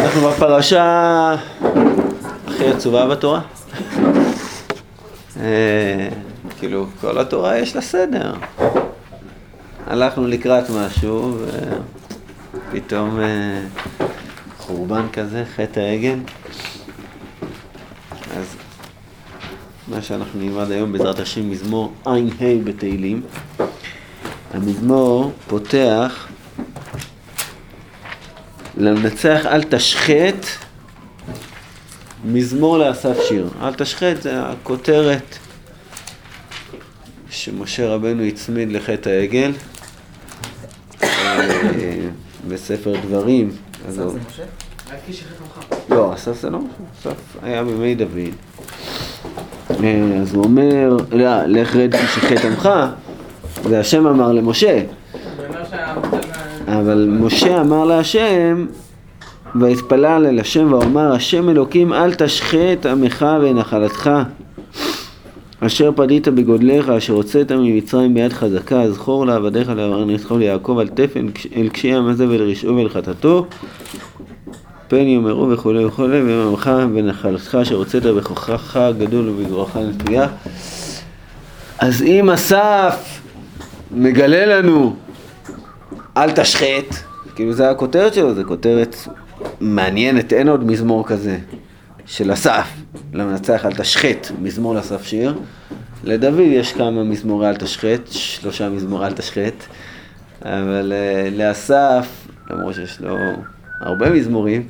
אנחנו בפרשה הכי עצובה בתורה. אה, כאילו, כל התורה יש לה סדר. הלכנו לקראת משהו, ופתאום אה, חורבן כזה, חטא העגל. אז מה שאנחנו נלמד היום בעזרת השם, מזמור ע"ה בתהילים. המזמור פותח למנצח אל תשחט, מזמור לאסף שיר. אל תשחט זה הכותרת שמשה רבנו הצמיד לחטא העגל אה, בספר דברים. אסף זה משה? לא, אסף זה לא משה, אסף היה בימי דוד. אה, אז הוא אומר, לא, לך רד כי שחט עמך, זה השם אמר למשה. אבל משה אמר להשם, ויתפלל אל השם ואומר, השם אלוקים אל תשחט עמך ונחלתך, אשר פדית בגודלך, אשר הוצאת ממצרים ביד חזקה, זכור לעבדיך לאברהם ליעקב, אל תפן אל קשי עם הזה ולרשעו ולחטאתו, פן יאמרו וכולי וכולי, ויאמרך ונחלתך אשר הוצאת בכוחך הגדול ובגרועך נטויה. אז אם אסף מגלה לנו אל תשחט, כאילו זה הכותרת שלו, זה כותרת מעניינת, אין עוד מזמור כזה של אסף, למנצח אל תשחט, מזמור לאסף שיר. לדוד יש כמה מזמורי אל תשחט, שלושה מזמורי אל תשחט, אבל uh, לאסף, למרות שיש לו הרבה מזמורים,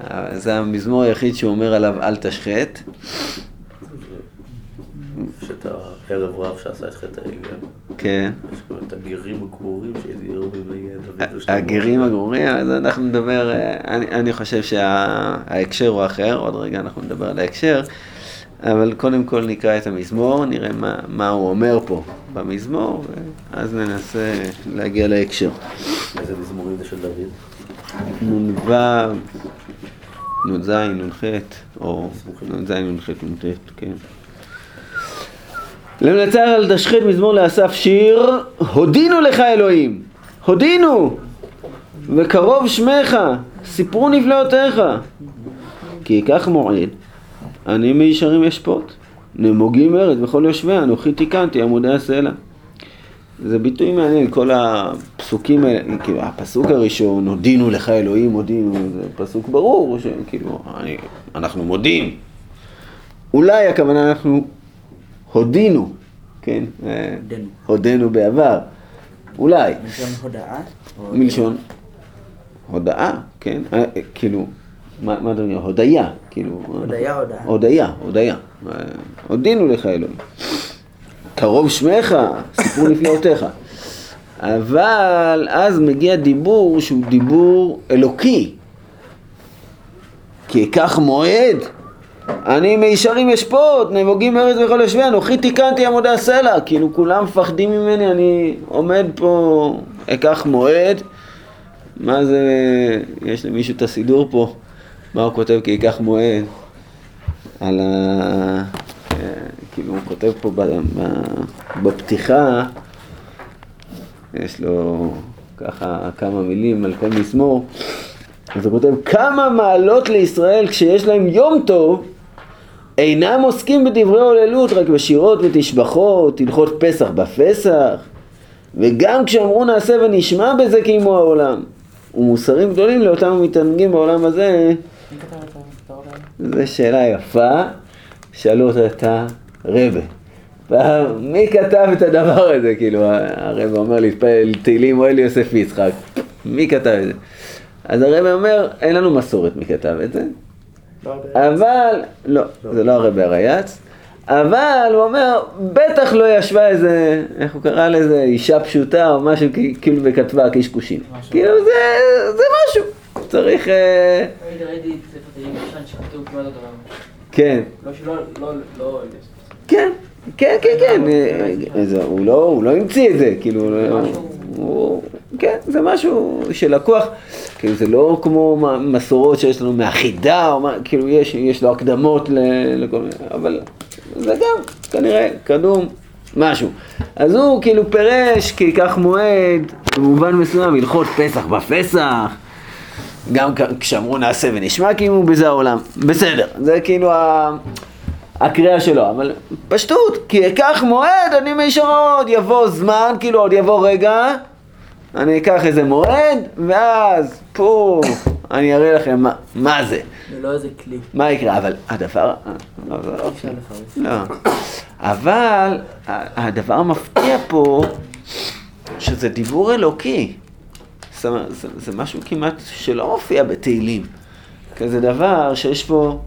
uh, זה המזמור היחיד שהוא אומר עליו אל תשחט. יש את הערב רב שעשה את חטא העגל. כן. יש גם את הגרים הגמורים שהזהירו בימי דוד ושלמה. הגרים הגמורים, אז אנחנו נדבר, אה, אני, אני חושב שההקשר הוא אחר, עוד רגע אנחנו נדבר על ההקשר, אבל קודם כל נקרא את המזמור, נראה מה, מה הוא אומר פה במזמור, ואז ננסה להגיע להקשר. איזה מזמורים זה של דוד? נ"ו, נ"ז, נ"ח, או נ"ז, נ"ח, נ"ט, כן. למנצח על תשחית מזמור לאסף שיר, הודינו לך אלוהים, הודינו, וקרוב שמך, סיפרו נפלאותיך. כי ייקח מועד, אני מישרים אשפוט, נמוגים ארץ בכל יושביה, אנוכי תיקנתי עמודי הסלע. זה ביטוי מעניין, כל הפסוקים האלה, כאילו הפסוק הראשון, הודינו לך אלוהים, הודינו, זה פסוק ברור, שכאילו, אני, אנחנו מודים. אולי הכוונה אנחנו הודינו, כן? הודינו. הודינו בעבר, אולי. מלשון הודאה? מלשון הודאה, כן? אה, כאילו, מה אתה אומר? הודיה, כאילו. הודיה, הודאה. הודיה, הודיה. אה, הודינו לך אלוהים. קרוב שמך, סיפור נפלאותיך. אבל אז מגיע דיבור שהוא דיבור אלוקי. כי ייקח מועד, אני מישרים אשפוט, נמוגים ארץ וכל יושבי, אנוכי תיקנתי עמודי הסלע. כאילו כולם מפחדים ממני, אני עומד פה, אקח מועד. מה זה, יש למישהו את הסידור פה? מה הוא כותב כי ייקח מועד? על ה... כאילו הוא כותב פה ב... ב... בפתיחה, יש לו ככה כמה מילים על כל מזמור, אז הוא כותב כמה מעלות לישראל כשיש להם יום טוב אינם עוסקים בדברי הוללות רק בשירות ותשבחות, הלכות פסח בפסח וגם כשאמרו נעשה ונשמע בזה קיימו העולם ומוסרים גדולים לאותם המתענגים בעולם הזה? זו שאלה יפה, שאלו אותה את הרבה. מי כתב את הדבר הזה? כאילו, הרבה אומר להתפלל תהילים אוהל יוסף יצחק. מי כתב את זה? אז הרבה אומר, אין לנו מסורת מי כתב את זה. אבל, לא, זה לא הרבה הרייץ, אבל הוא אומר, בטח לא ישבה איזה, איך הוא קרא לזה, אישה פשוטה או משהו, כאילו, וכתבה קשקושים. כאילו, זה, זה משהו. צריך, ראיתי, ראיתי את ספר תהילים ישן שכתוב כמעט אותו דבר. כן. לא שלא, לא, לא, כן, כן, כן, כן, זה- הוא לא, לא המציא את זה, כאילו, הוא, כן, זה משהו שלקוח, כאילו זה לא כמו מסורות שיש לנו מהחידה, או מה, כאילו יש, יש לו הקדמות לכל מיני, אבל זה גם כנראה קדום משהו. אז הוא כאילו פירש כי ייקח מועד, במובן מסוים, הלכות פסח בפסח, גם כשאמרו נעשה ונשמע קיימו בזה העולם. בסדר, זה כאילו ה... הקריאה שלו, אבל פשטות, כי אקח מועד, אני מישר עוד, יבוא זמן, כאילו עוד יבוא רגע, אני אקח איזה מועד, ואז פה אני אראה לכם מה, מה זה, זה לא איזה כלי. מה יקרה, אבל הדבר, לא, זה אבל הדבר המפתיע פה, שזה דיבור אלוקי, אומרת, זה, זה משהו כמעט שלא מופיע בתהילים, כזה דבר שיש פה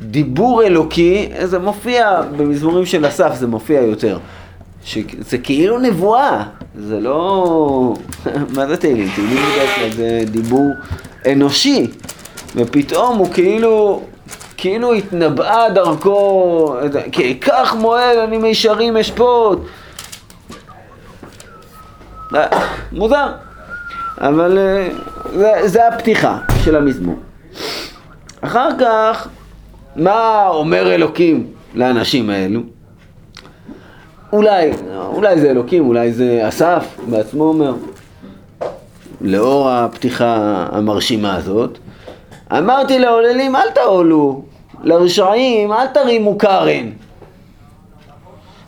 דיבור אלוקי, זה מופיע במזמורים של אסף, זה מופיע יותר. שזה כאילו נבואה, זה לא... מה זה תהילים? תהילים בדרך כלל זה דיבור אנושי, ופתאום הוא כאילו, כאילו התנבאה דרכו, כי אקח מועד, אני מישרים אשפוט. אה, מוזר, אבל אה, זה, זה הפתיחה של המזמור. אחר כך, מה אומר אלוקים לאנשים האלו? אולי, אולי זה אלוקים, אולי זה אסף בעצמו אומר, לאור הפתיחה המרשימה הזאת, אמרתי לעוללים אל תעולו, לרשעים אל תרימו קרן,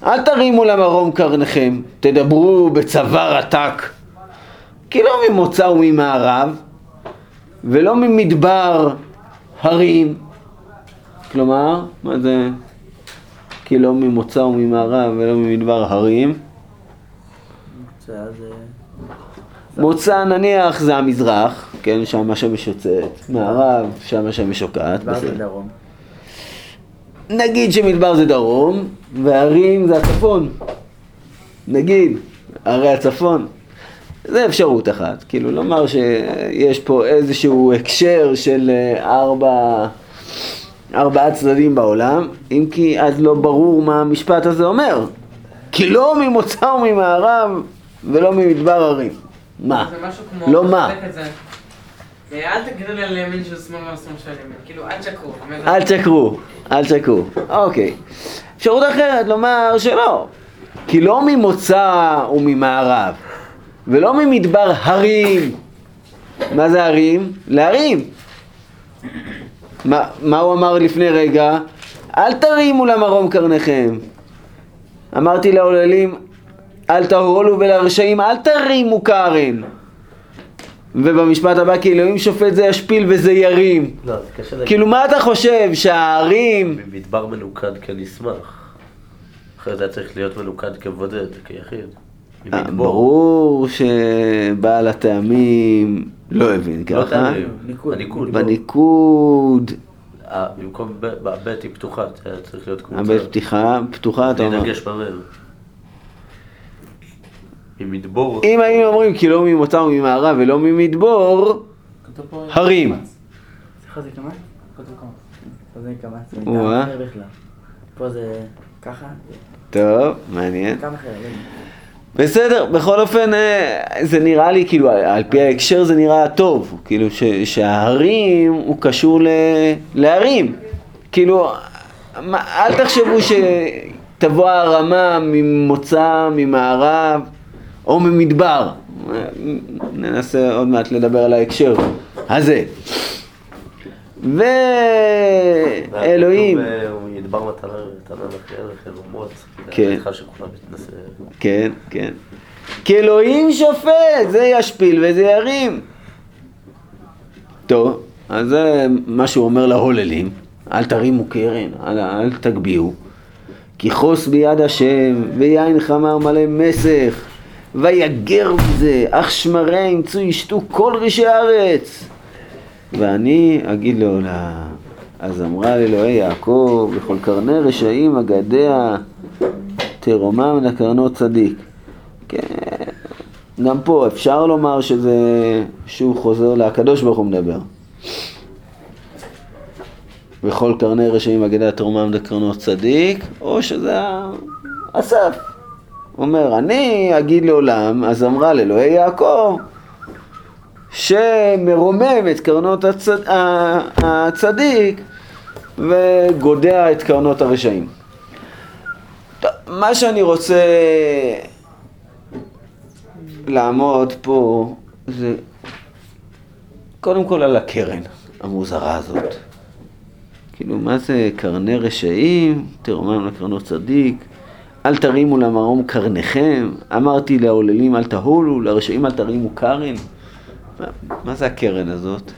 אל תרימו למרום קרניכם, תדברו בצוואר עתק, כי לא ממוצא וממערב, ולא ממדבר הרים, כלומר, מה זה? כי לא ממוצא וממערב ולא ממדבר הרים. זה אז... אה, מוצא נניח זה המזרח, כן, שם השמש יוצאת, מערב, שם השמש שוקעת, ואז בסדר. בדרום. נגיד שמדבר זה דרום, והרים זה הצפון. נגיד, ערי הצפון. זה אפשרות אחת, כאילו לומר שיש פה איזשהו הקשר של אה, ארבע, ארבעה צדדים בעולם, אם כי אז לא ברור מה המשפט הזה אומר. כי לא ממוצא וממערב ולא ממדבר הרים. מה? לא מה. אל תגידו לי על ימין של שמאל ועל שמאל של ימין. כאילו, אל תשקרו. אל תשקרו, אל תשקרו. אוקיי. אפשרות אחרת לומר שלא. כי לא ממוצא וממערב, ולא ממדבר הרים. מה זה הרים? להרים. מה, מה הוא אמר לפני רגע? אל תרימו למרום קרניכם. אמרתי לעוללים, אל תהרולו ולרשעים, אל תרימו קרן. ובמשפט הבא, כי אלוהים שופט זה ישפיל וזה ירים. לא, זה קשה להגיד. כאילו, מה אתה חושב, שהערים... במדבר מנוקד כנשמח. אחרי זה היה צריך להיות מנוקד כבודד, כיחיד. אה. ברור שבעל הטעמים לא הבין לא ככה. תאמין. ניקוד. הניקוד. בניקוד, אה, במקום בבית היא פתוחה, צריך להיות קבוצה. הבית פתיחה, פתוחה, אתה אומר. להידגש במם. ממדבור. אם היינו אומרים כי לא ממוצא וממערב ולא ממדבור. הרים. סליחה, זה כמה? כתוב כמה. פה זה כמה. פה זה ככה. טוב, מעניין. בסדר, בכל אופן אה, זה נראה לי, כאילו, על פי ההקשר זה נראה טוב, כאילו ש, שההרים הוא קשור ל, להרים, כאילו, אל תחשבו שתבוא הרמה ממוצא, ממערב או ממדבר, אה, ננסה עוד מעט לדבר על ההקשר הזה. ואלוהים, ידבר מתנה מתנה לכם לחלומות. כן. כן, כן. כי אלוהים שופט, זה ישפיל וזה ירים. טוב, אז זה מה שהוא אומר להוללים, אל תרימו קרן, אל, אל תגביהו. כי חוס ביד השם, ויין חמר מלא מסך, ויגר בזה, אך שמריה ימצאו ישתו כל רישי הארץ. ואני אגיד לעולה, אז אמרה לאלוהי יעקב, לכל קרני רשעים אגדיה, תרומם לקרנות צדיק. כן, גם פה אפשר לומר שזה, שהוא חוזר לקדוש ברוך הוא מדבר. וכל קרני רשעים אגדיה תרומם לקרנות צדיק, או שזה ה- אסף. אומר, אני אגיד לעולם, אז אמרה לאלוהי יעקב, שמרומם את קרנות הצד... הצדיק וגודע את קרנות הרשעים. מה שאני רוצה לעמוד פה זה קודם כל על הקרן המוזרה הזאת. כאילו, מה זה קרני רשעים, תרומם לקרנות צדיק, אל תרימו למרום קרניכם, אמרתי לעוללים אל תהולו, לרשעים אל תרימו קרן. מה, מה זה הקרן הזאת?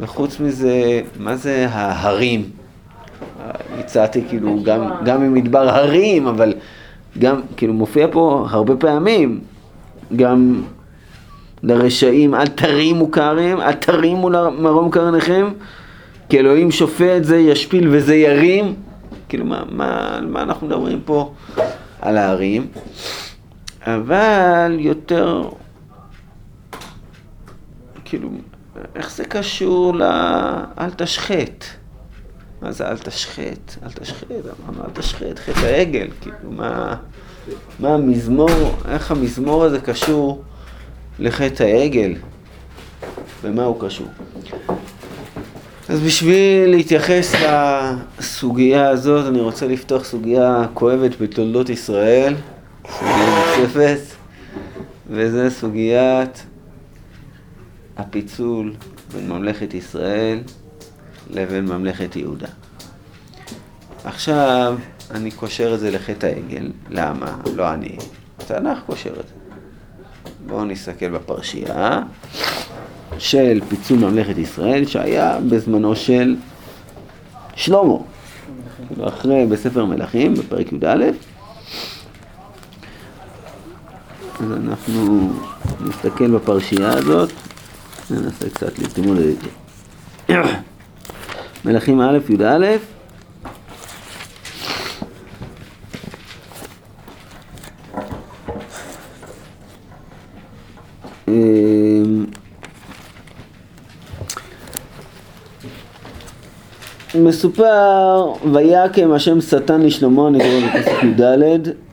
וחוץ מזה, מה זה ההרים? הצעתי כאילו גם, גם ממדבר הרים, אבל גם, כאילו מופיע פה הרבה פעמים, גם לרשעים אל תרימו כרם, אל תרימו למרום קרניכם, כי אלוהים שופט זה ישפיל וזה ירים. כאילו מה, מה, על מה אנחנו מדברים פה? על ההרים. אבל יותר, כאילו, איך זה קשור ל... אל תשחט. מה זה אל תשחט? אל תשחט, אמרנו אל תשחט, חטא העגל, כאילו מה, מה המזמור, איך המזמור הזה קשור לחטא העגל? במה הוא קשור? אז בשביל להתייחס לסוגיה הזאת, אני רוצה לפתוח סוגיה כואבת בתולדות ישראל, סוגיה נוספת, וזה סוגיית הפיצול בין ממלכת ישראל לבין ממלכת יהודה. עכשיו, אני קושר את זה לחטא העגל. למה? לא אני. התנ"ך קושר את זה. בואו נסתכל בפרשייה של פיצול ממלכת ישראל, שהיה בזמנו של שלמה. אחרי, בספר מלכים, בפרק י"א, אז אנחנו נסתכל בפרשייה הזאת, ננסה קצת להתמוד את זה. מלכים א', י"א, אמ, מסופר, ויקם השם שטן לשלמה, אני קורא בפסוק י"ד,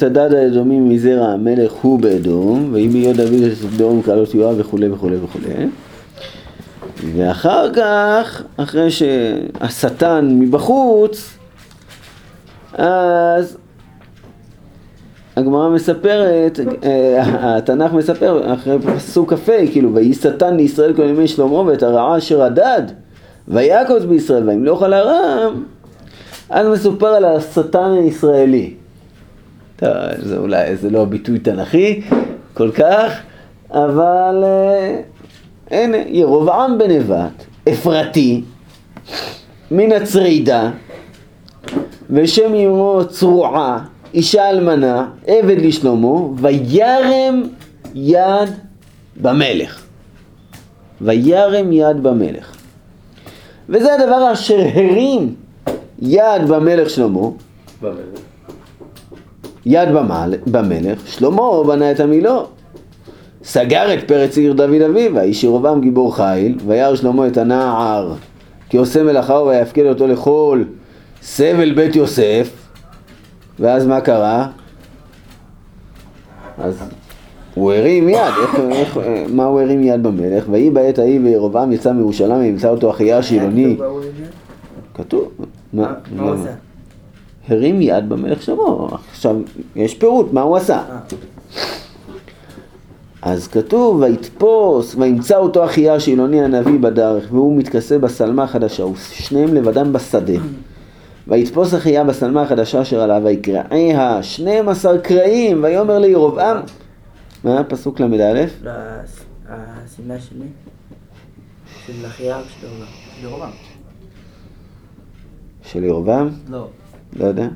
הדד האדומי מזרע המלך הוא באדום, ואם יהיה דוד את סדום קהלות יואב וכולי וכולי וכולי. ואחר כך, אחרי שהשטן מבחוץ, אז הגמרא מספרת, אה, התנ"ך מספר, אחרי פסוק כ"ה, כאילו, ויהי שטן לישראל כל ימי שלמה ואת הרעה אשר הדד, ויקוץ בישראל וימלוך על ארם, אז מסופר על השטן הישראלי. זה אולי, זה לא ביטוי תנכי כל כך, אבל אה, הנה, ירבעם בן נבט, אפרתי, מן הצרידה, ושם אמו צרועה, אישה אלמנה, עבד לשלמה, וירם יד במלך. וירם יד במלך. וזה הדבר אשר הרים יד במלך שלמה, במלך. יד במל, במלך, שלמה בנה את המילו. סגר את פרץ עיר דוד אביו, האיש ירבעם גיבור חיל, וירא שלמה את הנער, כי עושה מלאכהו ויפקד אותו לכל סבל בית יוסף, ואז מה קרה? אז הוא הרים יד, איך, איך, מה הוא הרים יד במלך? ויהי בעת ההיא וירבעם יצא מירושלים וימצא אותו אחיה שילוני. כתוב. מה? מה הוא למה? הרים יד במלך שלמה. עכשיו, יש פירוט, מה הוא עשה. אז כתוב, ויתפוס, וימצא אותו אחיה שילוני הנביא בדרך, והוא מתכסה בשלמה החדשה, ושניהם לבדם בשדה. ויתפוס אחיה בשלמה החדשה אשר עליו, ויקרעיה שנים עשר קרעים, ויאמר לירבעם, מה פסוק ל"א? לא, השמלה שלי, של אחיה ושל. ירובעם. של ירבעם? לא, לא יודע.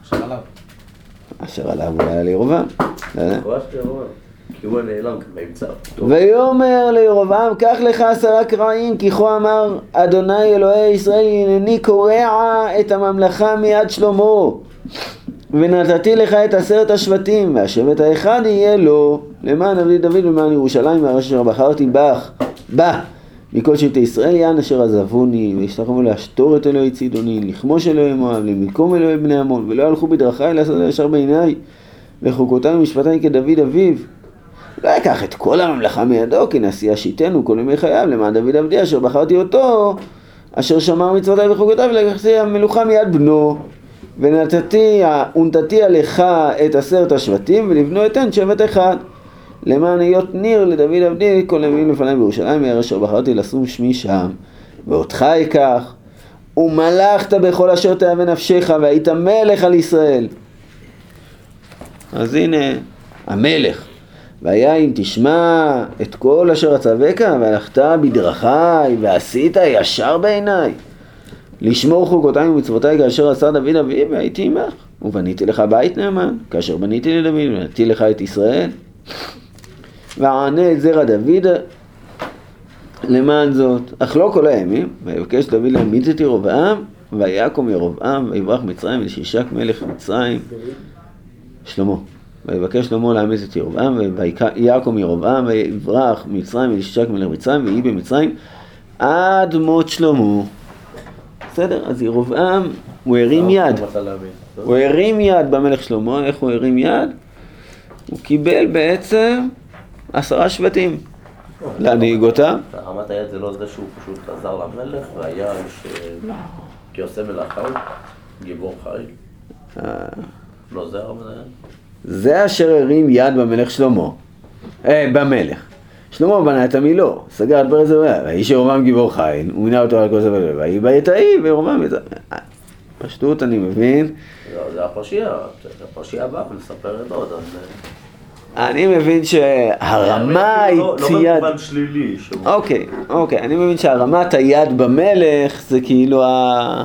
עכשיו עליו. אשר עליו אולי על ירבעם? לא יודע. ויאמר לירבעם, קח לך עשרה קרעים, כי כה אמר אדוני אלוהי ישראל, הנני קורע את הממלכה מיד שלמה. ונתתי לך את עשרת השבטים, והשבט האחד יהיה לו, למען עבדי דוד ולמען ירושלים, והרש אשר בחרתי בך, בה, מכל שבטי ישראל, יען אשר עזבוני, וישתחוו להשתור את אלוהי צידוני, לכמוש אלוהי מואב, למקום אלוהי בני עמון, ולא הלכו בדרכי לעשות הישר בעיניי, וחוקותי ומשפטי כדוד אביו. לא אקח את כל הממלכה מידו, כי נשיא השיתנו כל ימי חייו, למען דוד עבדי אשר בחרתי אותו, אשר שמר מצוותיי וחוקותיי, ולקחתי המלוכה מיד בנו. ונתתי, ונתתי עליך את עשרת השבטים, ולבנו אתן שבט אחד. למען היות ניר לדוד עבדי כל ימים לפניי בירושלים העיר אשר בחרתי לשום שמי שם. ואותך אקח ומלכת בכל אשר תאווה נפשך והיית מלך על ישראל. אז הנה המלך. והיה אם תשמע את כל אשר אצווך והלכת בדרכי ועשית ישר בעיניי. לשמור חוקותיי ומצוותיי כאשר עשה דוד אבי והייתי עמך. ובניתי לך בית נאמן כאשר בניתי לדוד ובניתי לך את ישראל וענה את זרע דוד למען זאת. אך לא כל הימים ויבקש דוד להמית את ירבעם ויקום ירבעם ויברח מצרים ולשישק מלך מצרים. שלמה. ויבקש שלמה להמית את ירבעם ויקום ירבעם ויברח מצרים ולשישק מלך מצרים ויהי במצרים עד מות שלמה. בסדר? אז ירבעם הוא הרים יד. לא מצא להבין. הוא הרים יד במלך שלמה, איך הוא הרים יד? הוא קיבל בעצם עשרה שבטים להנהיג אותם. הרמת היד זה לא זה שהוא פשוט עזר למלך והיה איש אה, כעושה מלאכה, גיבור חי. אה, לא זה הרמת היד? זה אשר הרים יד במלך שלמה, אה, במלך. שלמה בנה את המילו, סגר את ברז אוהב, האיש ירומם גיבור חיל, הוא מינה אותו על כל סבל ויהי בעת ההיא וירומם את זה. פשטות אני מבין, לא, זה הפרשייה, זה הפרשייה הבאה, ונספר את עוד, אז... אה, אני מבין שהרמה היא לא- יד... לא במובן שלילי. אוקיי, אוקיי, אני מבין שהרמת היד במלך זה כאילו ה...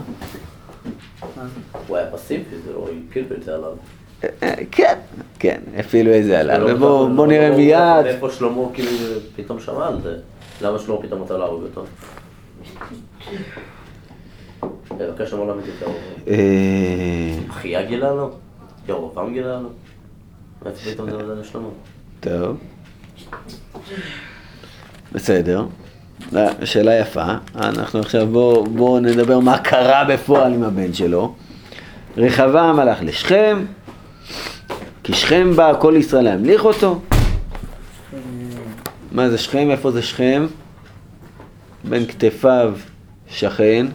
הוא היה פסיבי, זה לא הפילו את זה עליו. אה, כן, כן, אפילו איזה עליו, לא ובואו בטוח- בוא לא נראה מיד. איפה שלמה כאילו פתאום שמע על זה? למה שלמה פתאום רצה להרוג אותו? לבקש שלמה להמית את ירובעם. אה, אחיה גילה לו? ירובעם גילה לו? טוב. בסדר. לא, שאלה יפה. אנחנו עכשיו בואו בוא נדבר מה קרה בפועל עם הבן שלו. רחבעם הלך לשכם, כי שכם בא כל ישראל להמליך אותו. מה זה שכם? איפה זה שכם? בין כתפיו שכן?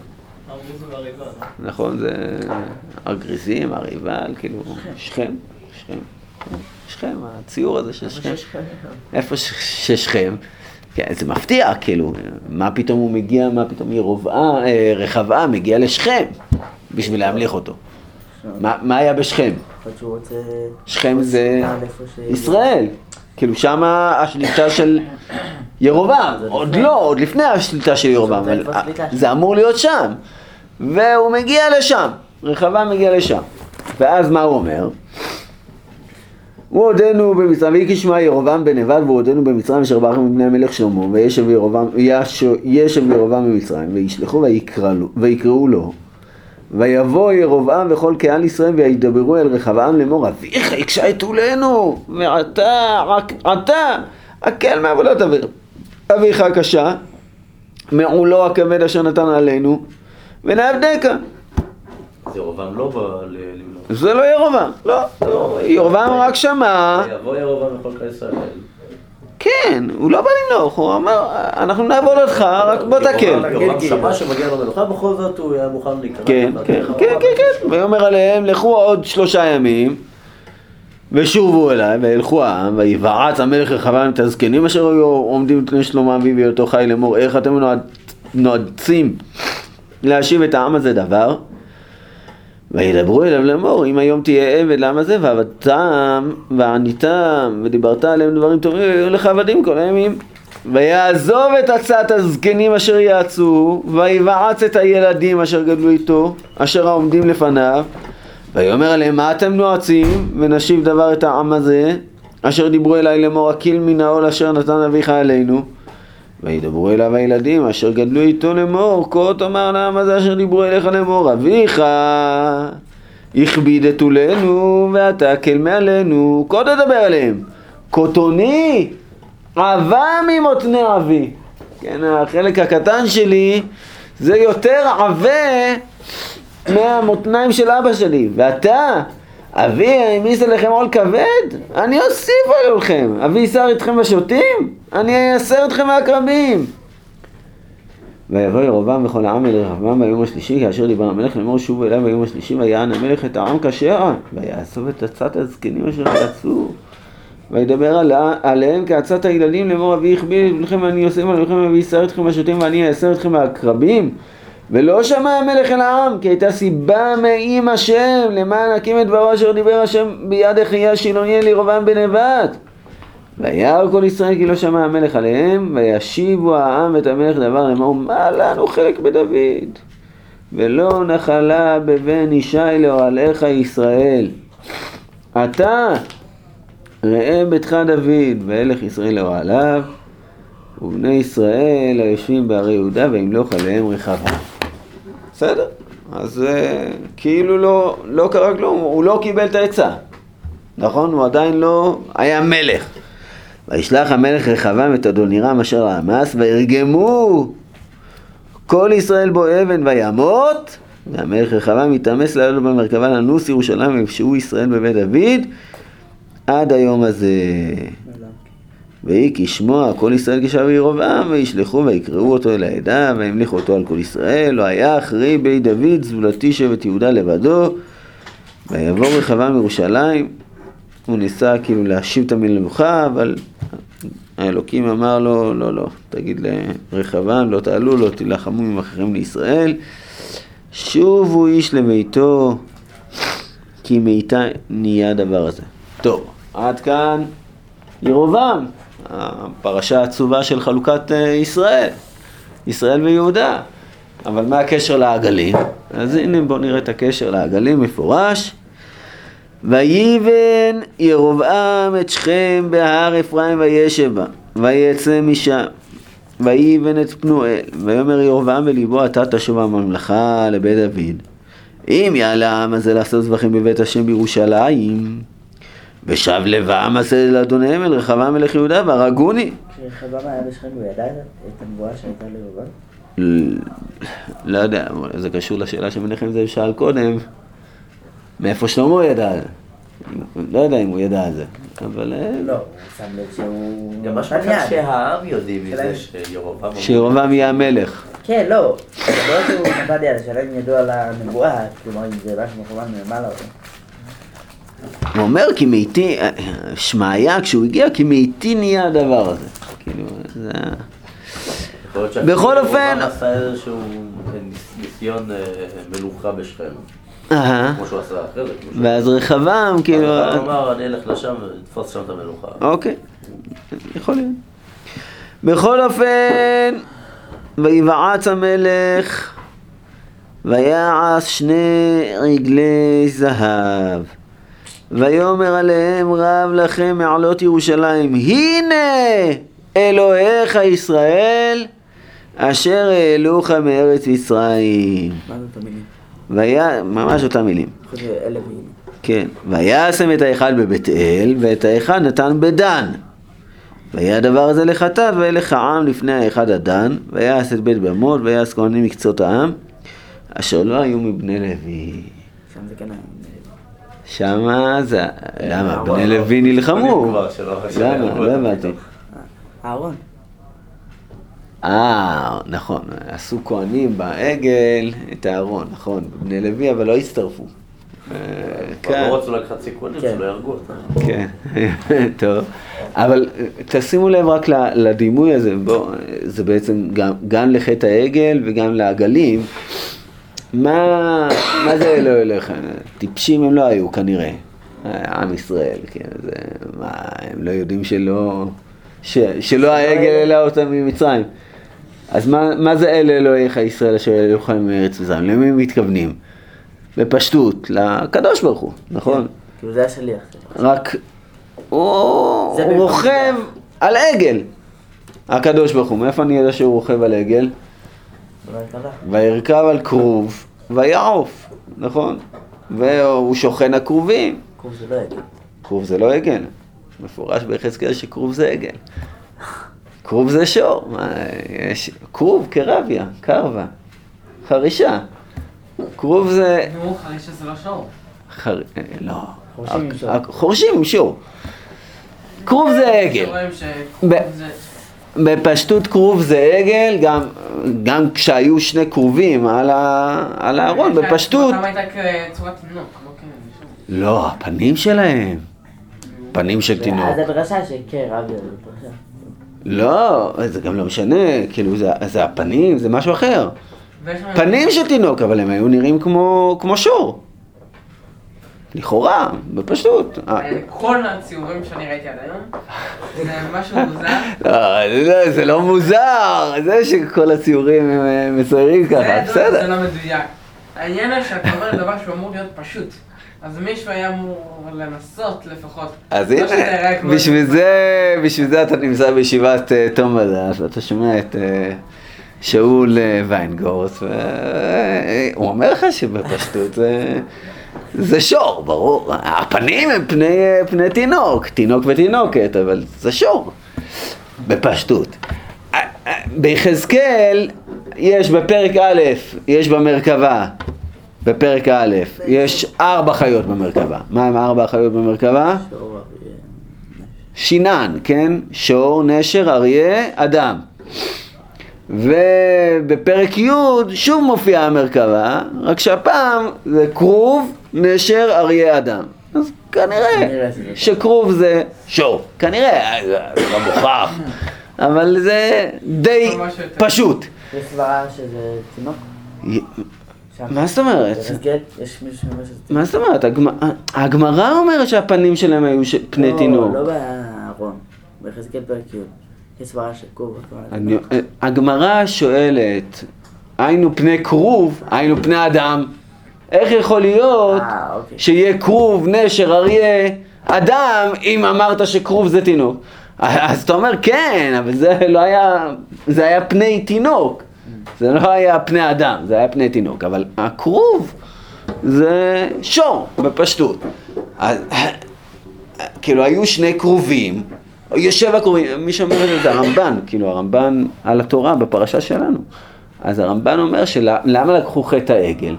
נכון? זה הר גריזים, הר עיבל, כאילו, שכם, שכם, שכם, הציור הזה של שכם. איפה ששכם, כן, זה מפתיע, כאילו, מה פתאום הוא מגיע, מה פתאום ירובעה, אה, רחבעם מגיע לשכם בשביל להמליך אותו. מה, מה היה בשכם? שכם זה ישראל. כאילו שמה השליטה של ירובעם, עוד. לא, עוד לפני השליטה של ירובעם, אבל. זה אמור להיות שם. והוא מגיע לשם, רחבעם מגיע לשם. ואז מה הוא אומר? הוא עודנו במצרים, ויהי כשמע ירובעם בן נבד, והוא עודנו במצרים אשר ברח מבני המלך שלמה, וישב ירובעם במצרים, וישלחו ויקראו לו, ויבוא ירובעם וכל קהל ישראל וידברו אל רחבעם לאמור אביך הקשה את עולנו ועתה רק עתה הקל מעבודת אביך אביך הקשה מעולו הכבד אשר נתן עלינו ונעבדך אז ירובעם לא בא ל-. זה לא ירובעם לא, לא ירובעם רק שמע יבוא ירובעם לכל כל ישראל. כן הוא לא בא למנוח הוא אמר אנחנו נעבוד אותך רק בוא תקל. ירובעם שמע שמגיע לו מלוכה, בכל זאת הוא היה מוכן להיכנע. כן, כן, כן, כן, כן, ויאמר עליהם לכו עוד שלושה ימים ושובו אליי וילכו העם ויבעץ המלך רחבעם את הזקנים אשר היו עומדים לפני שלמה אביו בהיותו חי לאמור. איך אתם נועד- נועצים להשיב את העם הזה דבר וידברו אליו לאמור אם היום תהיה עבד לעם הזה ועבדתם ועניתם ודיברת עליהם דברים טובים ויהיו לך עבדים כל הימים. ויעזוב את עצת הזקנים אשר יעצו ויבעץ את הילדים אשר גדלו איתו אשר העומדים לפניו. ויאמר עליהם מה אתם נועצים? ונשיב דבר את העם הזה אשר דיברו אליי לאמור הקיל מן העול אשר נתן אביך עלינו וידברו אליו הילדים אשר גדלו איתו לאמור כה תאמר לעם הזה אשר דיברו אליך לאמור אביך הכביד את עולנו ואתה קל מעלינו כה תדבר אליהם קוטוני עבה ממותני אבי. כן החלק הקטן שלי זה יותר עבה מהמותניים של אבא שלי. ואתה אבי העמיס עליכם עול כבד? אני אוסיף עליכם אבי ייסר אתכם בשוטים? אני אייסר אתכם מהקרבים ויבוא ירבעם וכל העם אל רחבעם ביום השלישי כאשר דיבר המלך לאמור שובו אליו ביום השלישי ויען המלך את העם כשרה ויאסוף את עצת הזקנים אשר יצאו וידבר על, עליהם כעצת הילדים לאמור אבי יכביל את בנכם ואני אוסף עליכם ואבי יסר אתכם השוטים ואני אאסר אתכם העקרבים ולא שמע המלך אל העם כי הייתה סיבה מעם השם למען הקים את דברו אשר דיבר השם ביד אחיה שילוני אל ירבעם בן וירא כל ישראל כי לא שמע המלך עליהם וישיבו העם את המלך דבר לאמור מה לנו חלק בדוד? ולא נחלה בבן ישי לאוהליך ישראל. אתה ראה ביתך דוד והלך ישראל לאוהליו ובני ישראל היושבים בערי יהודה וימלוך עליהם רחבה. בסדר? אז uh, כאילו לא, לא קרה כלום, הוא לא קיבל את העצה, נכון? הוא עדיין לא היה מלך. וישלח המלך רחבעם את אדונירם אשר העמס וירגמו כל ישראל בו אבן וימות והמלך רחבעם התאמס לעלות במרכבה לנוס ירושלים ויפשעו ישראל בבית דוד עד היום הזה. ויהי כשמוע כל ישראל כשב ירבעם וישלחו ויקראו אותו אל העדה וימליכו אותו על כל ישראל לא היה אחרי בית דוד זולתי שבט יהודה לבדו ויבוא רחבעם מירושלים. הוא ניסה כאילו להשיב את המלוכה אבל האלוקים אמר לו לא לא תגיד לרחבעם לא תעלו לא תילחמו עם אחרים לישראל שובו איש לביתו כי מאיתה נהיה הדבר הזה טוב עד כאן ירובעם הפרשה העצובה של חלוקת אה, ישראל, ישראל ויהודה. אבל מה הקשר לעגלים? אז הנה בואו נראה את הקשר לעגלים מפורש. ויבן ירבעם את שכם בהר אפרים וישב בה, ויצא משם. ויבן את פנואל, ויאמר ירבעם בליבו אתה תשוב הממלכה לבית דוד. אם יעלה העם הזה לעשות זבחים בבית השם בירושלים, ושב לבם עשה לאדוניהם אל רחבעם מלך יהודה והרגוני. כשרחבעם היה בשכם הוא ידע את הנבואה שהייתה לירבעם? לא יודע, זה קשור לשאלה שמנחם זאב שאל קודם, מאיפה שלמה ידע על זה? לא יודע אם הוא ידע על זה, אבל... אה, לא, הוא שם לב שהוא... גם משהו אחד שהעם יודעים מזה שירובעם... שירובעם יהיה המלך. כן, לא, לא שהוא נתן יד, השאלה אם ידעו על הנבואה, כלומר אם זה משהו מכוון מלמעלה. הוא אומר כי מאיתי, שמעיה כשהוא הגיע, כי מאיתי נהיה הדבר הזה. כאילו, זה... בכל אופן... הוא עשה איזשהו ניסיון אה, מלוכה בשכם. כמו שהוא עשה אחרי זה. ואז רחבעם, כאילו... הוא אמר, אני אלך לשם ואתפוס שם את המלוכה. אוקיי, יכול להיות. בכל אופן, ויבעץ המלך, ויעש שני רגלי זהב. ויאמר עליהם רב לכם מעלות ירושלים, הנה אלוהיך ישראל, אשר העלוך מארץ מצרים. ויה... ממש אותם מילים. כן. וישם את ההיכל בבית אל, ואת ההיכל נתן בדן. והיה הדבר הזה לחטאת, וילך העם לפני ההיכל הדן, ויעש את בית במות, ויעש כהנים מקצות העם, אשר לא היו מבני לוי. שם זה כן היה. שמה זה, למה? בני לוי נלחמו. למה? לא הבנתי. אהרון. אה, נכון, עשו כהנים בעגל את הארון, נכון, בני לוי אבל לא הצטרפו. כן. לא רצו לקחת סיכונים שלא יהרגו אותם. כן, טוב. אבל תשימו לב רק לדימוי הזה, בוא, זה בעצם גם לחטא העגל וגם לעגלים. מה, מה זה אלוהי אליך? טיפשים הם לא היו כנראה, עם ישראל, כן, זה, מה, הם לא יודעים שלא, ש, שלא העגל העלה אותם ממצרים. אז מה, מה זה אלה אלוהיך ישראל אשר לך מארץ מצרים? למי הם מתכוונים? בפשטות, לקדוש ברוך הוא, נכון? כאילו זה השליח. רק הוא רוכב על עגל, הקדוש ברוך הוא. מאיפה אני יודע שהוא רוכב על עגל? וירכב על כרוב ויעוף, נכון? והוא שוכן הכרובים. כרוב זה לא עגל. כרוב זה לא עגל. מפורש ביחזקאל שכרוב זה עגל. כרוב זה שור. מה, יש... כרוב, קרביה, קרבה, חרישה. כרוב זה... נו, חרישה זה לא שור. חר... לא. חורשים עם שור. כרוב זה עגל. בפשטות כרוב זה עגל, גם, גם כשהיו שני כרובים על, ה, על הארון, בפשטות... תינוק? לא, הפנים שלהם. פנים של תינוק. אז הדרשה שכן, רב זה פרשה. לא, זה גם לא משנה, כאילו זה, זה הפנים, זה משהו אחר. פנים של תינוק, אבל הם היו נראים כמו, כמו שור. לכאורה, בפשטות. אה, אה, כל הציורים שאני ראיתי עד היום, זה משהו מוזר. לא, זה, זה לא מוזר, זה שכל הציורים הם אה, מצוירים ככה, זה- זה בסדר. לא מדויק. העניין הוא שאתה אומר דבר שהוא אמור להיות פשוט. אז מישהו היה אמור לנסות לפחות. אז לא הנה, בשביל זה, בשביל זה אתה נמצא בישיבת תום בדף, ואתה שומע את שאול ויינגורס, והוא אומר לך שבפשטות זה, שור, ברור. הפנים הם פני, פני תינוק, תינוק ותינוקת, אבל זה שור, בפשטות. ביחזקאל יש בפרק א', יש במרכבה, בפרק א', יש ארבע חיות במרכבה. מה הם ארבע החיות במרכבה? שינן, כן? שור, נשר, אריה, אדם. ובפרק י' שוב מופיעה המרכבה, רק שהפעם זה כרוב, נשר, אריה, אדם. אז כנראה שכרוב זה שור. כנראה, זה לא מוכח, אבל זה די. פשוט. יש סברה שזה תינוק? מה זאת אומרת? מה זאת אומרת? הגמ- הגמרא אומרת שהפנים שלהם היו פני לא, תינוק. לא בארון. ביחזקאל פרק י'. יש סברה הגמרא שואלת, היינו פני כרוב, היינו פני אדם, איך יכול להיות אה, אוקיי. שיהיה כרוב, נשר, אריה, אדם, אם אמרת שכרוב זה תינוק? אז אתה אומר, כן, אבל זה לא היה, זה היה פני תינוק, זה לא היה פני אדם, זה היה פני תינוק, אבל הכרוב זה שור, בפשטות. אז, כאילו, היו שני כרובים, יושב הכרובים, מי שאומר את זה זה הרמב"ן, כאילו, הרמב"ן על התורה בפרשה שלנו. אז הרמב"ן אומר שלמה לקחו חטא העגל?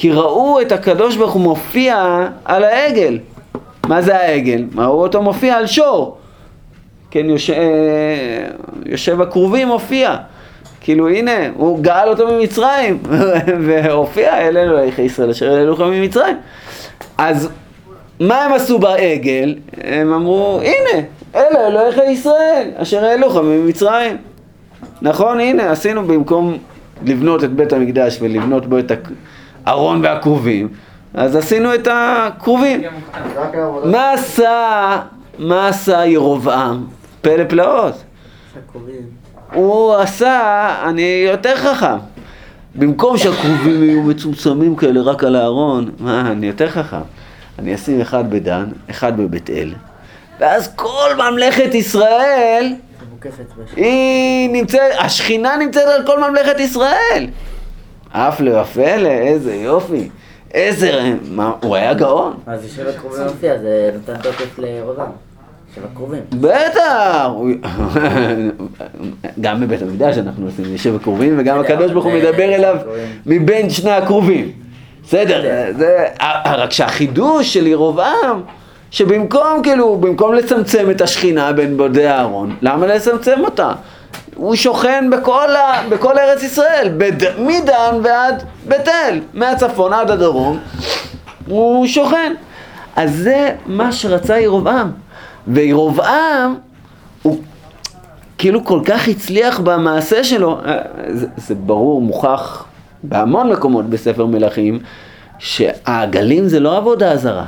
כי ראו את הקדוש ברוך הוא מופיע על העגל. מה זה העגל? ראו אותו מופיע על שור. כן, יושב, יושב הכרובים מופיע. כאילו הנה, הוא גאל אותו ממצרים, והופיע אל אלוהיך ישראל אשר העלילוך ממצרים. אז מה הם עשו בעגל? הם אמרו, הנה, אלה אלוהיך ישראל אשר העלילוך ממצרים. נכון, הנה, עשינו במקום לבנות את בית המקדש ולבנות בו את הארון והכרובים, אז עשינו את הכרובים. מה עשה, מה עשה ירובעם? פלא פלאות. הוא עשה, אני יותר חכם. במקום שהכרובים יהיו מצומצמים כאלה רק על הארון, מה, אני יותר חכם. אני אשים אחד בדן, אחד בבית אל, ואז כל ממלכת ישראל. היא נמצאת, השכינה נמצאת על כל ממלכת ישראל. אף לפלא, איזה יופי. איזה, מה, הוא היה גאון. אז זה שבע קרובים מופיע, זה נותן תוקף לירובעם. שבע קרובים. בטח! גם בבית המקדש אנחנו עושים יושב הקרובים, וגם בסדר, הקדוש ברוך הוא זה- מדבר אליו קרובים. מבין שני הקרובים. בסדר. זה, רק שהחידוש של ירובעם, שבמקום כאילו, במקום לצמצם את השכינה בין בודי הארון, למה לצמצם אותה? הוא שוכן בכל, ה, בכל ארץ ישראל, בד, מדן ועד בית אל, מהצפון עד הדרום, הוא שוכן. אז זה מה שרצה ירובעם. וירובעם, הוא כאילו כל כך הצליח במעשה שלו, אה, זה, זה ברור, מוכח בהמון מקומות בספר מלכים, שהעגלים זה לא עבודה זרה.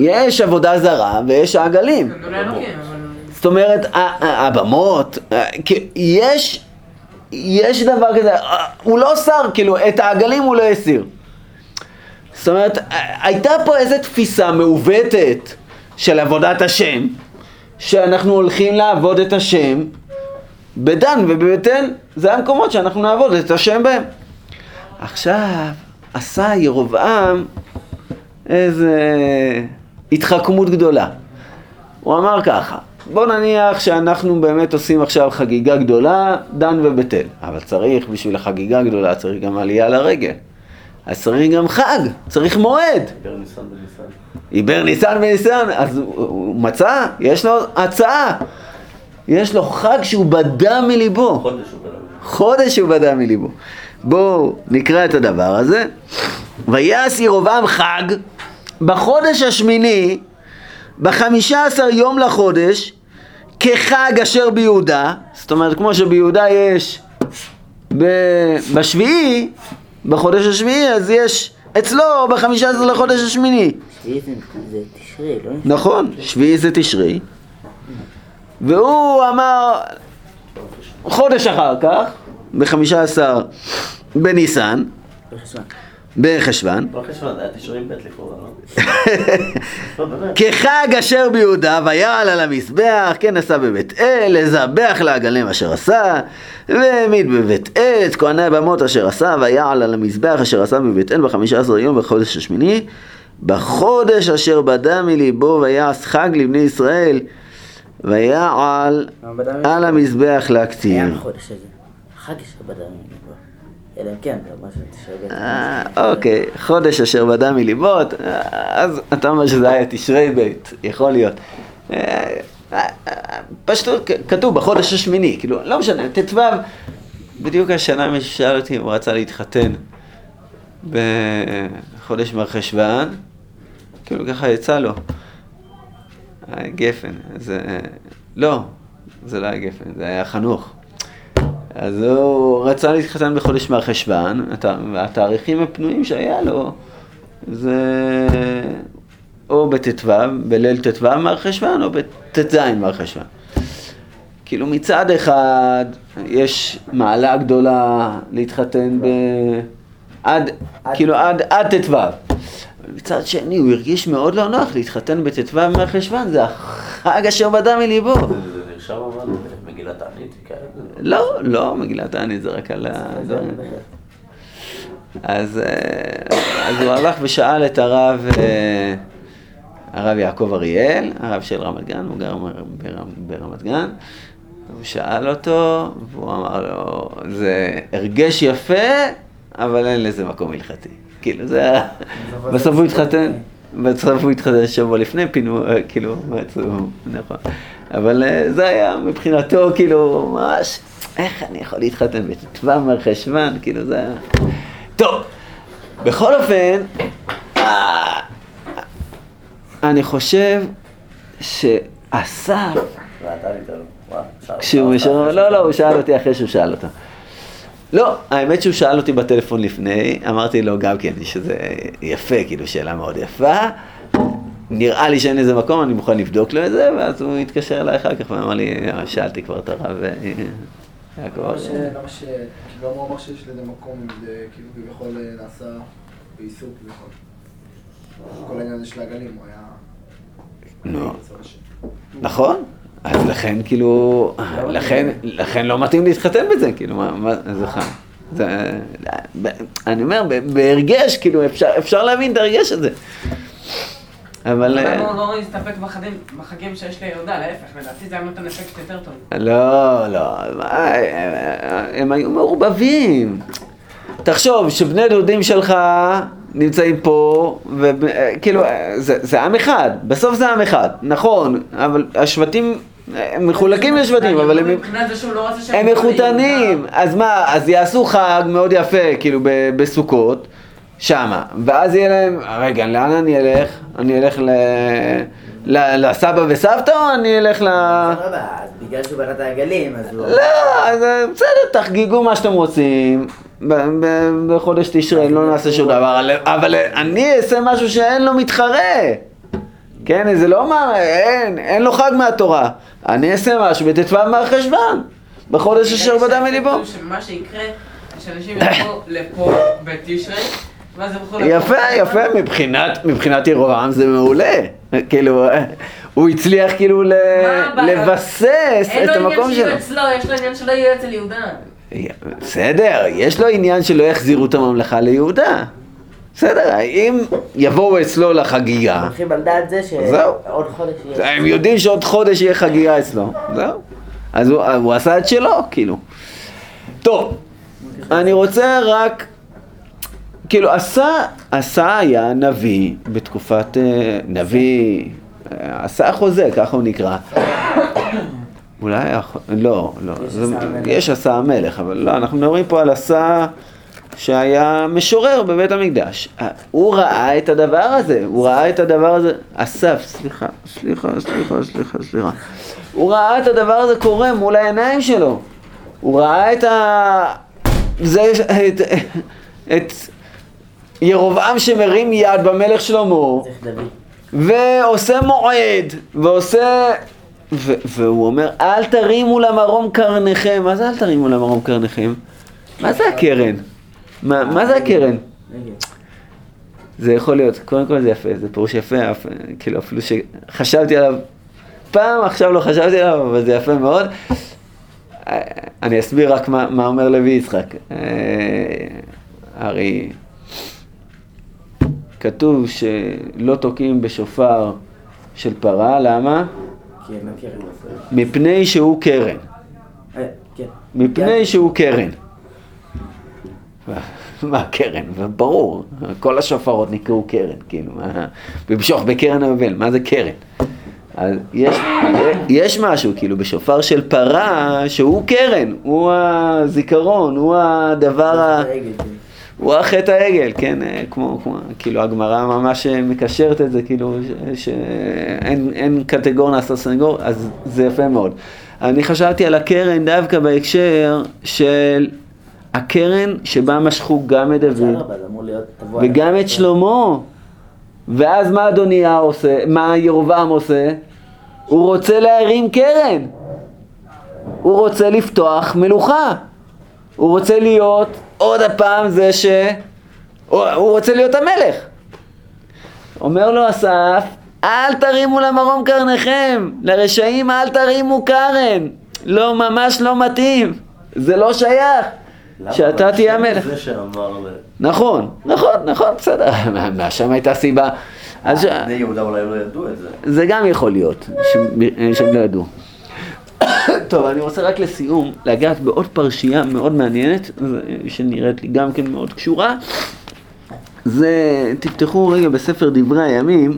יש עבודה זרה ויש העגלים. זאת אומרת, הבמות, ה- כי יש, יש דבר כזה, ה- הוא לא שר, כאילו, את העגלים הוא לא הסיר. זאת אומרת, הייתה פה איזו תפיסה מעוותת של עבודת השם, שאנחנו הולכים לעבוד את השם בדן אל, זה המקומות שאנחנו נעבוד את השם בהם. עכשיו, עשה ירבעם איזה התחכמות גדולה. הוא אמר ככה, בוא נניח שאנחנו באמת עושים עכשיו חגיגה גדולה, דן ובית אל. אבל צריך, בשביל החגיגה הגדולה, צריך גם עלייה לרגל. אז צריך גם חג, צריך מועד. דיבר ניסן בניסן. עיבר ניסן וניסן, אז הוא, הוא מצא, יש לו הצעה. יש לו חג שהוא בדה מליבו. חודש הוא בלם. חודש הוא בדה מליבו. בואו נקרא את הדבר הזה. ויעש ירבעם חג בחודש השמיני בחמישה עשר יום לחודש, כחג אשר ביהודה, זאת אומרת, כמו שביהודה יש ב- בשביעי, בחודש השביעי, אז יש אצלו בחמישה עשר לחודש השמיני. שביעי זה- זה תשרי, לא? נכון, שביעי זה תשרי. והוא אמר, חודש אחר כך, בחמישה עשר בניסן, בחשוון. בחשוון, זה היה תשעים ב' לכאורה, לא? לא, באמת. כחג אשר ביהודה, ויעל על המזבח, כן עשה בבית אל, לזבח לעגלם אשר עשה, והעמיד בבית אל את כהני הבמות אשר עשה, ויעל על המזבח אשר עשה בבית אל בחמישה עשר יום בחודש השמיני, בחודש אשר בדה מליבו ויעש חג לבני ישראל, ויעל על המזבח היה להקטיר. בחודש הזה. חג יש בדם מליבו. אלא אם כן, זה משהו תשרי ב'. אה, אוקיי, חודש אשר בדה מליבות, אה, אז אתה אומר שזה היה תשרי ב', יכול להיות. אה, פשוט כתוב בחודש השמיני, כאילו, לא משנה, ט"ו, בדיוק השנה מישהו שאל אותי אם הוא רצה להתחתן בחודש מרחשוון, כאילו ככה יצא לו. גפן, אז אה, לא, זה לא היה גפן, זה היה חנוך. אז הוא רצה להתחתן בחודש מרחשוון, הת- והתאריכים הפנויים שהיה לו זה או בט"ו, בליל ט"ו מרחשוון, או בט"ז מרחשוון. כאילו מצד אחד יש מעלה גדולה להתחתן ב... עד, כאילו עד, עד ט"ו. מצד שני הוא הרגיש מאוד לא נוח להתחתן בט"ו מרחשוון, זה החג אשר בדה מליבו. זה נרשם אבל במגילת הענית, כאלה? לא, לא, מגילת העני זה רק על ה... אז, אה, אז הוא הלך ושאל את הרב, אה, הרב יעקב אריאל, הרב של רמת גן, הוא גר ברמת גן, הוא שאל אותו, והוא אמר לו, זה הרגש יפה, אבל אין לזה מקום הלכתי. כאילו, זה היה... בסוף הוא התחתן, בסוף הוא התחתן שבוע לפני, פינו, אה, כאילו, נכון. אבל אה, זה היה מבחינתו, כאילו, ממש, איך אני יכול להתחתן בט"ו מרחשוון, כאילו, זה היה... טוב, בכל אופן, אה, אני חושב שאסף, כשהוא משאר, לא, לא, הוא שאל אותי אחרי שהוא שאל אותו. לא, האמת שהוא שאל אותי בטלפון לפני, אמרתי לו גם כן שזה יפה, כאילו שאלה מאוד יפה. נראה לי שאין לזה מקום, אני מוכן לבדוק לו את זה, ואז הוא התקשר אליי אחר כך ואמר לי, "אה, שאלתי כבר את הרב אה, יעקב. למה ש... למה ש... כאילו למה הוא אמר שיש לזה מקום, אם זה כאילו כביכול אה, נעשה באיסור כביכול. כל העניין הזה של העגלים, הוא היה... נו. בצד השני. נכון, אז לכן כאילו, לכן, לכן לא מתאים להתחתן בזה, כאילו, מה, מה, זה חם. זה, אני אומר, בהרגש, כאילו, אפשר, אפשר להבין את ההרגש הזה. אבל... אה, הוא לא להסתפק בחגים- שיש ליהודה, להפך, לדעתי זה היה נותן אפקט יותר טוב. לא, לא, מה, הם- הם היו מעורבבים. תחשוב שבני דודים שלך נמצאים פה, וכאילו, זה, זה עם אחד, בסוף זה עם אחד, נכון, אבל השבטים, הם מחולקים לשבטים, אבל הם... לא הם מחותנים. אז מה, אז יעשו חג מאוד יפה, כאילו בסוכות, שמה, ואז יהיה להם, רגע, לאן אני אלך? אני אלך ל... ל- לסבא וסבתא או אני אלך ל... סבבה, אז בגלל שהוא בנה את העגלים, אז הוא... לא, אז אה, בסדר, תחגגו מה שאתם רוצים. ב- ב- בחודש תשרי לא נעשה שום דבר, אבל- אבל אני אעשה משהו שאין לו מתחרה. כן, זה לא מה, אין, אין לו חג מהתורה. אני אעשה משהו בט"ו מרחשוון, בחודש אשר בדה מליבו. שמה שיקרה, שאנשים יבואו לפה בתשרי. יפה, יפה, מבחינת, מבחינת ירובעם זה מעולה. כאילו, הוא הצליח כאילו ל- מה הבעיה? לבסס אין את לו המקום עניין שלו. שיהיה אצלו, יש לו עניין שלא יהיה אצל יהודה. בסדר, יש לו עניין שלא יחזירו את הממלכה ליהודה. בסדר, האם יבואו אצלו לחגיגה, הולכים על דעת זה. שעוד חודש יהיה... הם יודעים שעוד חודש יהיה חגיגה אצלו, זהו. אז הוא, הוא עשה את שלו, כאילו. טוב, אני רוצה רק, כאילו, עשה, עשה היה נביא בתקופת, אה, נביא, אה, עשה חוזה, ככה הוא נקרא. אולי, לא, לא, יש עשה המלך. יש עשה המלך, אבל לא, אנחנו מדברים פה על עשה שהיה משורר בבית המקדש. הוא ראה את הדבר הזה, הוא ראה את הדבר הזה, אסף, סליחה, סליחה, סליחה, סליחה, סליחה. הוא ראה את הדבר הזה קורה מול העיניים שלו. הוא ראה את ה... זה, את, את ירבעם שמרים יד במלך שלמה. ועושה מועד, ועושה... ו- והוא אומר, אל תרימו למרום קרניכם. מה זה אל תרימו למרום קרניכם? מה זה הקרן? מה, מה זה הקרן? זה יכול להיות, קודם כל זה יפה, זה פירוש יפה, כאילו אפילו שחשבתי עליו פעם, עכשיו לא חשבתי עליו, אבל זה יפה מאוד. אה, אני אסביר רק מה, מה אומר לוי יצחק. אה, הרי כתוב שלא תוקעים בשופר של פרה, למה? כי הם מכירים. מפני שהוא קרן. אה, כן. מפני שהוא קרן. מה קרן? ברור, כל השופרות נקראו קרן, כאילו, מה- במשוך בקרן היובל, מה זה קרן? אז יש, יש משהו, כאילו, בשופר של פרה, שהוא קרן, הוא הזיכרון, הוא הדבר ה... הוא החטא העגל, כן, אה, כמו, כמו, כאילו הגמרא ממש אה, מקשרת את זה, כאילו שאין אין קטגור נעשה סנגור, אז זה יפה מאוד. אני חשבתי על הקרן דווקא בהקשר של הקרן שבה משכו גם את דוד וגם. את שלמה. ואז מה אדוניה עושה, מה ירבעם עושה? הוא רוצה להרים קרן. הוא רוצה לפתוח מלוכה. הוא רוצה להיות עוד הפעם זה ש... הוא הוא רוצה להיות המלך. אומר לו אסף, אל תרימו למרום קרניכם, לרשעים אל תרימו קרן. לא, ממש לא מתאים. זה לא שייך. שאתה תהיה המלך. זה שאמר ל... נכון, נכון, נכון, בסדר, שם הייתה סיבה. אז ש- בני יהודה אולי לא ידעו את זה. זה גם יכול להיות, שהם לא ידעו. טוב, אני רוצה רק לסיום לגעת בעוד פרשייה מאוד מעניינת, שנראית לי גם כן מאוד קשורה. זה, תפתחו רגע בספר דברי הימים,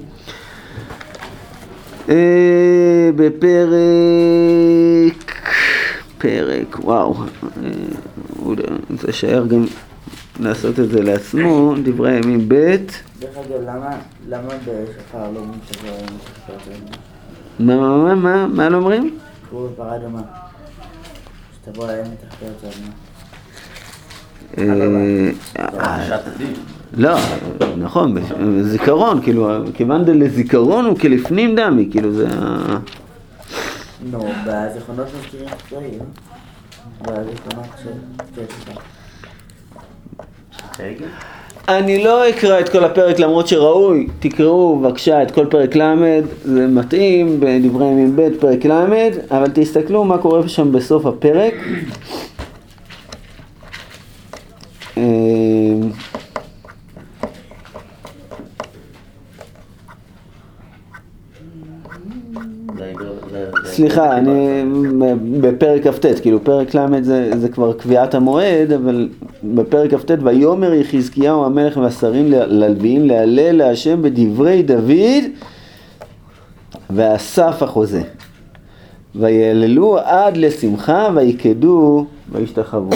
אה, בפרק, פרק, וואו, אה, זה שער גם לעשות את זה לעצמו, דברי הימים ב', דרך אגב, למה, למה בשופר לא אומרים מה, מה, מה, מה, מה לא אומרים? קראו בפרה אדומה. שתבוא להם מתחתיות אדומה. אה, פרשת הדין. לא, נכון, זיכרון, כאילו, כיוון דלזיכרון הוא כלפנים דמי, כאילו זה ה... נו, בזיכרונות מזכירים חצויים. בזיכרונות של... אני לא אקרא את כל הפרק למרות שראוי, תקראו בבקשה את כל פרק ל', זה מתאים בדברי ימים ב', פרק ל', אבל תסתכלו מה קורה שם בסוף הפרק. אמ, סליחה, אני בפרק כ"ט, כאילו פרק ל' זה כבר קביעת המועד, אבל בפרק כ"ט, ויאמר יחזקיהו המלך והשרים ללוויים להלל להשם בדברי דוד ואסף החוזה. ויעללו עד לשמחה ויקדו וישתחוו.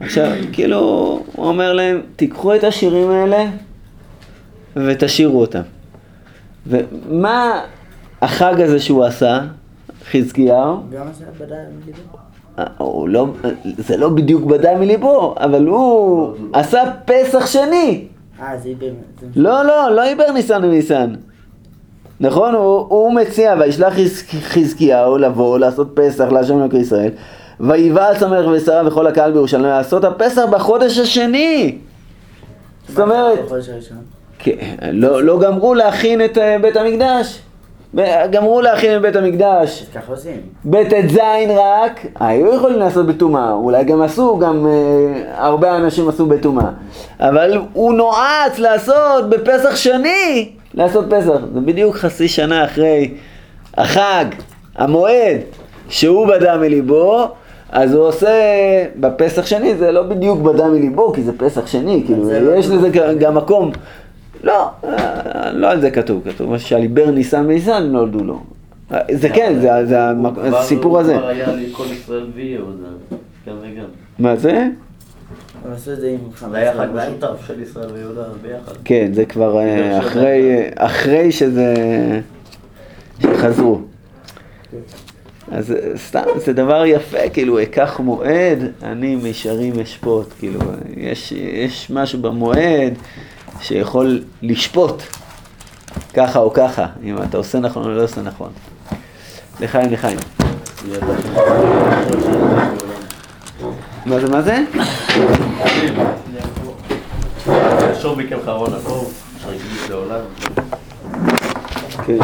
עכשיו, כאילו, הוא אומר להם, תיקחו את השירים האלה ותשאירו אותם. ומה החג הזה שהוא עשה, חזקיהו? גם עשה. אה, הוא לא, זה לא בדיוק בדה מליבו, אבל הוא עשה פסח שני. אה, זה. זה- לא, לא, לא עיבר ניסן וניסן. נכון? הוא, הוא מציע, וישלח חז- חזקיהו לבוא לעשות פסח להשם אלוקי ישראל, ויבעץ המלך ושרה וכל הקהל בירושלים לעשות הפסח בחודש השני. זאת אומרת. כן, לא, לא גמרו להכין את אה, בית המקדש. גמרו להכין את בית המקדש. ככה עושים. בט"ז רק, היו יכולים לעשות בטומאה, אולי גם עשו, גם אה, הרבה אנשים עשו בטומאה. אבל הוא נועץ לעשות בפסח שני, לעשות פסח. זה בדיוק חצי שנה אחרי החג, המועד, שהוא בדה מליבו, אז הוא עושה בפסח שני, זה לא בדיוק בדה מליבו, כי זה פסח שני, כאילו, לא יש. לזה גם מקום. לא, אה, לא על זה כתוב, כתוב שעל עיבר ניסן וניסן נולדו לו. אה, זה כן, זה- זה הסיפור הזה. כבר היה לי כל ישראל ויהודה. גם וגם. מה זה? הם עשו את זה עם חמאס. זה היה חג בבית. משותף של ישראל ויהודה ביחד. כן, זה כבר אה, אחרי, אחרי שזה... שחזרו. אז אה, סתם, זה דבר יפה, כאילו, אקח מועד, אני מישרים אשפוט, כאילו, יש, יש משהו במועד שיכול לשפוט, ככה או ככה, אם אתה עושה נכון או לא עושה נכון. לחיים, לחיים. מה זה, מה זה? שור מכם חרון הקרוב, שרגיש לעולם. כן.